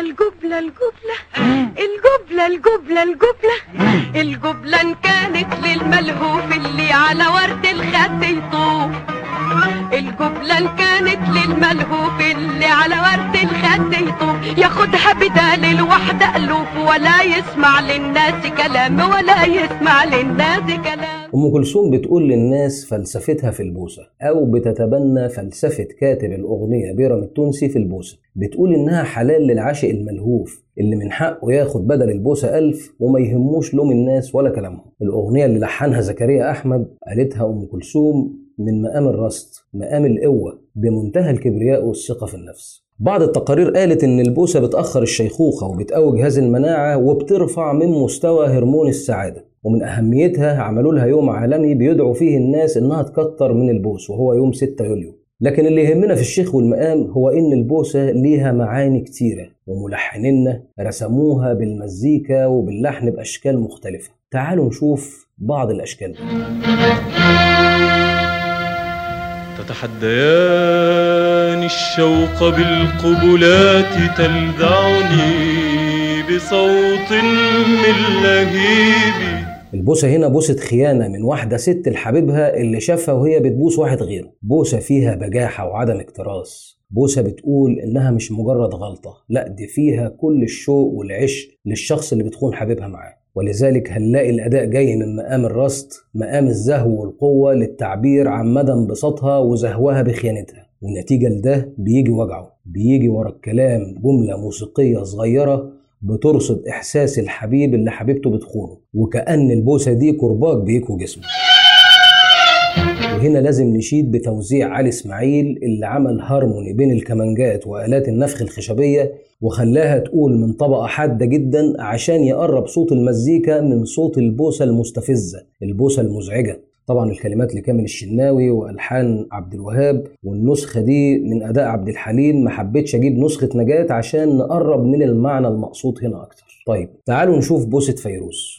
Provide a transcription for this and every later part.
الجبلة الجبلة الجبلة. الجبلة الجبلة الجبلة. إن كانت للملهوف اللي على ورد الخد يطوف الجبلة كانت للملهوف اللي على ورد الخد يطوف. ياخدها بدال الوحدة ألوف ولا يسمع للناس كلام ولا يسمع للناس كلام. أم كلثوم بتقول للناس فلسفتها في البوسة أو بتتبنى فلسفة كاتب الأغنية بيرم التونسي في البوسة. بتقول إنها حلال للعاشق الملهوف اللي من حقه ياخد بدل البوسة ألف وما يهموش لوم الناس ولا كلامهم. الأغنية اللي لحنها زكريا أحمد قالتها أم كلثوم من مقام الرصد مقام القوة بمنتهى الكبرياء والثقة في النفس. بعض التقارير قالت إن البوسة بتأخر الشيخوخة وبتقوي جهاز المناعة وبترفع من مستوى هرمون السعادة. ومن أهميتها عملوا لها يوم عالمي بيدعوا فيه الناس إنها تكتر من البوس وهو يوم 6 يوليو. لكن اللي يهمنا في الشيخ والمقام هو إن البوسة ليها معاني كتيرة وملحنينا رسموها بالمزيكا وباللحن بأشكال مختلفة. تعالوا نشوف بعض الأشكال. دي. تتحديان الشوق بالقبلات تلدعني بصوت من لهيب. البوسة هنا بوسة خيانة من واحدة ست لحبيبها اللي شافها وهي بتبوس واحد غيره. بوسة فيها بجاحة وعدم اكتراث بوسة بتقول إنها مش مجرد غلطة لأ دي فيها كل الشوق والعشق للشخص اللي بتخون حبيبها معاه. ولذلك هنلاقي الأداء جاي من مقام الرصد مقام الزهو والقوة للتعبير عن مدى انبساطها وزهوها بخيانتها؟ والنتيجة لده بيجي وجعه بيجي ورا الكلام جملة موسيقية صغيرة بترصد إحساس الحبيب اللي حبيبته بتخونه وكأن البوسة دي كرباج بيكوي جسمه وهنا لازم نشيد بتوزيع علي إسماعيل اللي عمل هارموني بين الكمانجات وآلات النفخ الخشبية وخلاها تقول من طبقة حادة جدا عشان يقرب صوت المزيكا من صوت البوسة المستفزة البوسة المزعجة. طبعا الكلمات لكامل الشناوي وألحان عبد الوهاب والنسخة دي من أداء عبد الحليم ما حبيتش أجيب نسخة نجاة عشان نقرب من المعنى المقصود هنا أكتر. طيب تعالوا نشوف بوسة فيروز.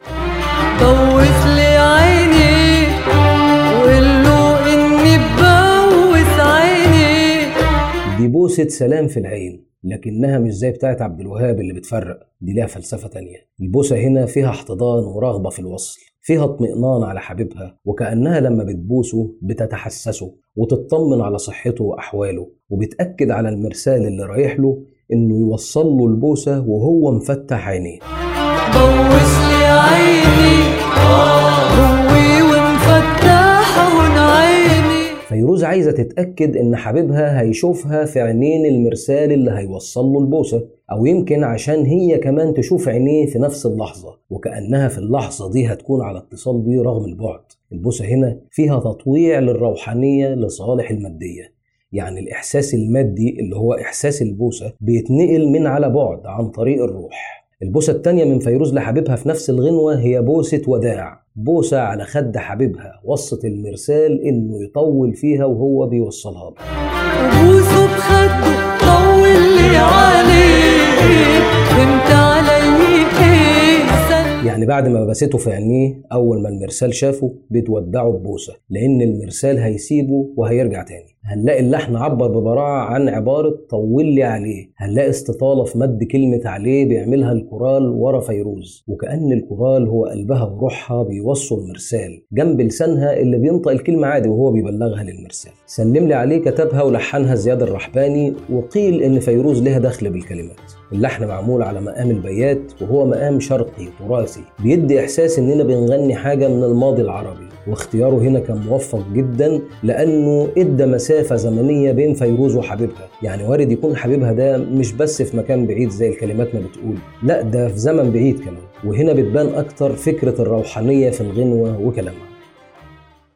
بوس لي عيني. وقول له إني ببوس عيني. دي بوسة سلام في العين لكنها مش زي بتاعت عبد الوهاب اللي بتفرق دي ليها فلسفة تانية. البوسة هنا فيها احتضان ورغبة في الوصل فيها اطمئنان على حبيبها وكأنها لما بتبوسه بتتحسسه وتطمن على صحته وأحواله وبتأكد على المرسال اللي رايح له إنه يوصل له البوسة وهو مفتح عينيه. بوس لي عيني. روي عايزة تتأكد إن حبيبها هيشوفها في عينين المرسال اللي هيوصل له البوسة أو يمكن عشان هي كمان تشوف عينيه في نفس اللحظة وكأنها في اللحظة دي هتكون على اتصال بيه رغم البعد. البوسة هنا فيها تطويع للروحانية لصالح المادية يعني الإحساس المادي اللي هو إحساس البوسة بيتنقل من على بعد عن طريق الروح. البوسة التانية من فيروز لحبيبها في نفس الغنوة هي بوسة وداع. بوسة على خد حبيبها. وصت المرسال إنه يطول فيها وهو بيوصلها له. وبوسه بخده طول لي عليه. فهمت علي إيه يعني بعد ما باسته في عينيه أول ما المرسال شافه بتودعه ببوسة. لأن المرسال هيسيبه وهيرجع تاني. هنلاقي اللحن عبر ببراعة عن عبارة طول لي عليه. هنلاقي استطالة في مد كلمة عليه بيعملها الكورال ورا فيروز وكأن الكورال هو قلبها وروحها بيوصوا المرسال جنب لسانها اللي بينطق الكلمة عادي وهو بيبلغها للمرسال. سلم لي عليه كتبها ولحنها زياد الرحباني وقيل إن فيروز لها دخل بالكلمات. اللحن معمول على مقام البيات وهو مقام شرقي تراثي بيدي إحساس إننا بنغني حاجة من الماضي العربي واختياره هنا كان موفق جدا لأنه إدى مسافة زمنية بين فيروز وحبيبها. يعني وارد يكون حبيبها ده مش بس في مكان بعيد زي الكلمات ما بتقول. لا ده في زمن بعيد كمان. وهنا بتبان أكتر فكرة الروحانية في الغنوة وكلامها.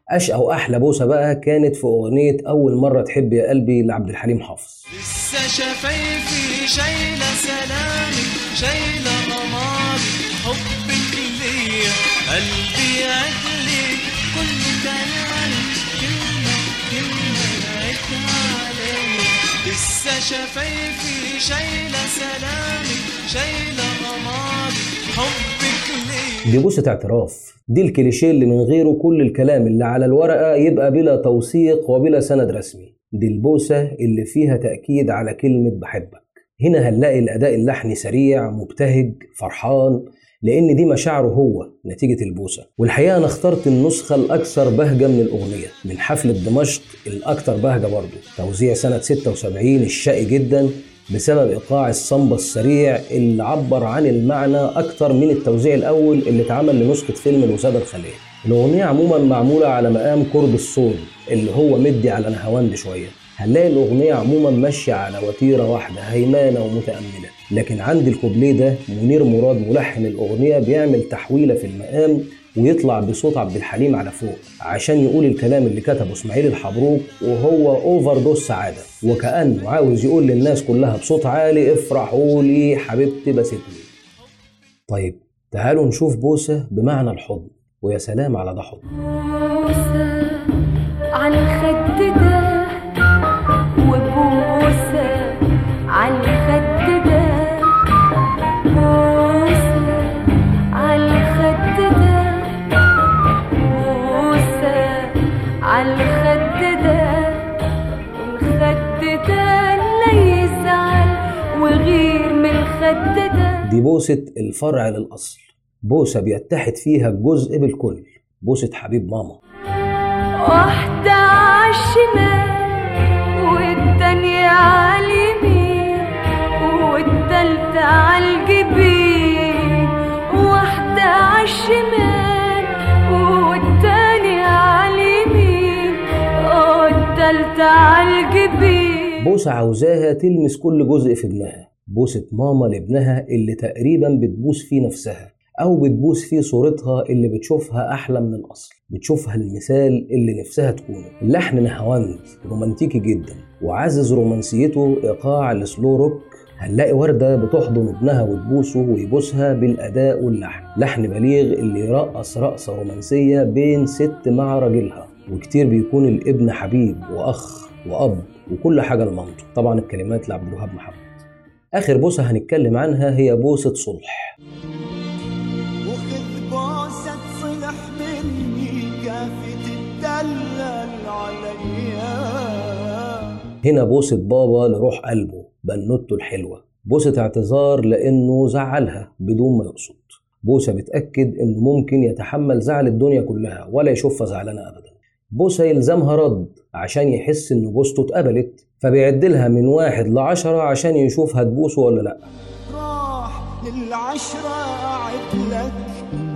أشقى وأحلى بوسة بقى كانت في أغنية أول مرة تحب يا قلبي لعبد الحليم حافظ. لسه شفايفي شايلة سلامي شايلة قماري حبك ليا قلبي عدلي كل كلامي شفايفي شايلة سلامي شايلة قماري حبك ليا دي بوسة اعتراف. دي الكليشيه اللي من غيره كل الكلام اللي على الورقة يبقى بلا توثيق وبلا سند رسمي. دي البوسة اللي فيها تأكيد على كلمة بحبك. هنا هنلاقي الأداء اللحني سريع مبتهج فرحان. لأن دي مشاعره هو نتيجة البوسة. والحقيقة أنا اخترت النسخة الأكثر بهجة من الأغنية من حفلة دمشق الأكثر بهجة برضه توزيع سنة 76 الشقي جدا بسبب إيقاع الصمبة السريع اللي عبر عن المعنى أكتر من التوزيع الأول اللي اتعمل لنسخة فيلم الوسادة الخلية الأغنية عموما معمولة على مقام كرد الصول اللي هو مدي على نهاوند شوية. هنلاقي الأغنية عموما ماشية على وتيرة واحدة هيمانة ومتأملة؟ لكن عند الكوبليه ده منير مراد ملحن الأغنية بيعمل تحويلة في المقام ويطلع بصوت عبد الحليم على فوق عشان يقول الكلام اللي كتبه إسماعيل الحبروك وهو أوفر دوز سعادة. وكأنه عاوز يقول للناس كلها بصوت عالي افرحوا لي حبيبتي بستني طيب تعالوا نشوف بوسة بمعنى الحضن. ويا سلام على ده حضن. بوسة على الخد الفرع للأصل. بوسة بيتحد فيها الجزء بالكل. بوسة حبيب ماما. واحدة عالشمال والتانية عاليمين والتالتة عالجبين. واحدة عالشمال والتانية عاليمين والتالتة عالجبين. بوسة عاوزاها تلمس كل جزء في ابنها بوسة ماما لابنها اللي تقريبا بتبوس فيه نفسها أو بتبوس فيه صورتها اللي بتشوفها أحلى من الأصل بتشوفها المثال اللي نفسها تكونه. اللحن نهاوند رومانتيكي جدا وعزز رومانسيته إيقاع السلو روك هنلاقي وردة بتحضن ابنها وتبوسه ويبوسها بالأداء واللحن. لحن بليغ اللي يرقص رقصة رومانسية بين ست مع راجلها وكتير بيكون الابن حبيب وأخ وأب وكل حاجة لمامته. طبعا الكلمات لعبد الوهاب محمد. آخر بوسة هنتكلم عنها هي بوسة صلح. وخذ بوسة صلح مني كافي تدلل عليا هنا بوسة بابا لروح قلبه بنوته الحلوة. بوسة اعتذار لأنه زعلها بدون ما يقصد. بوسة بتأكد إنه ممكن يتحمل زعل الدنيا كلها ولا يشوفها زعلانة أبدا. بوسة يلزمها رد عشان يحس إن بوسته اتقبلت فبيعدلها من واحد لعشرة عشان يشوف هتبوسه ولا لأ. راح للعشرة أعد لك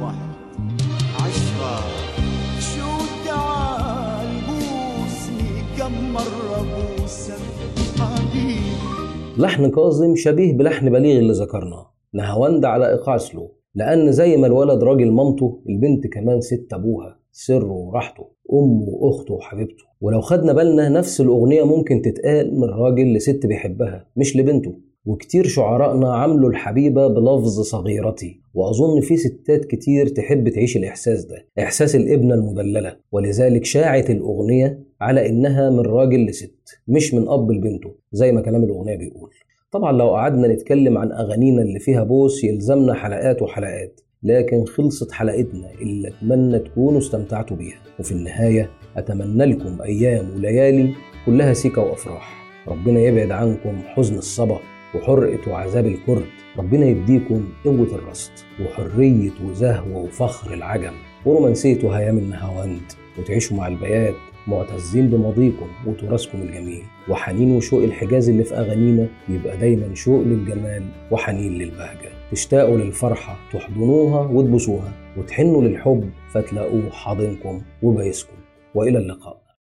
واحد. عشرة شو تعال بوسني كم مرة بوسك حبيبي لحن كاظم شبيه بلحن بليغ اللي ذكرناه نهاوند على إيقاع سلو لأن زي ما الولد راجل مامته البنت كمان ست أبوها. سره وراحته أمه وأخته وحبيبته. ولو خدنا بالنا نفس الأغنية ممكن تتقال من راجل لست بيحبها مش لبنته. وكتير شعرائنا عملوا الحبيبة بلفظ صغيرتي. وأظن في ستات كتير تحب تعيش الإحساس ده إحساس الإبنة المدللة. ولذلك شاعت الأغنية على إنها من راجل لست مش من أب لبنته زي ما كلام الأغنية بيقول. طبعا لو قعدنا نتكلم عن أغانينا اللي فيها بوس يلزمنا حلقات وحلقات. لكن خلصت حلقتنا اللي أتمنى تكونوا استمتعتوا بيها. وفي النهاية أتمنى لكم أيام وليالي كلها سيكة وأفراح. ربنا يبعد عنكم حزن الصبا وحرقة وعذاب الكرد. ربنا يديكم قوة الرصد وحرية وزهوة وفخر العجم ورومانسية وهيام النهاوند وتعيشوا مع البيات معتزين بماضيكم وتراثكم الجميل. وحنين وشوق الحجاز اللي في أغانينا يبقى دايما شوق للجمال وحنين للبهجة. تشتاقوا للفرحة تحضنوها وتبوسوها وتحنوا للحب فتلاقوه حاضنكم وبايسكم. وإلى اللقاء.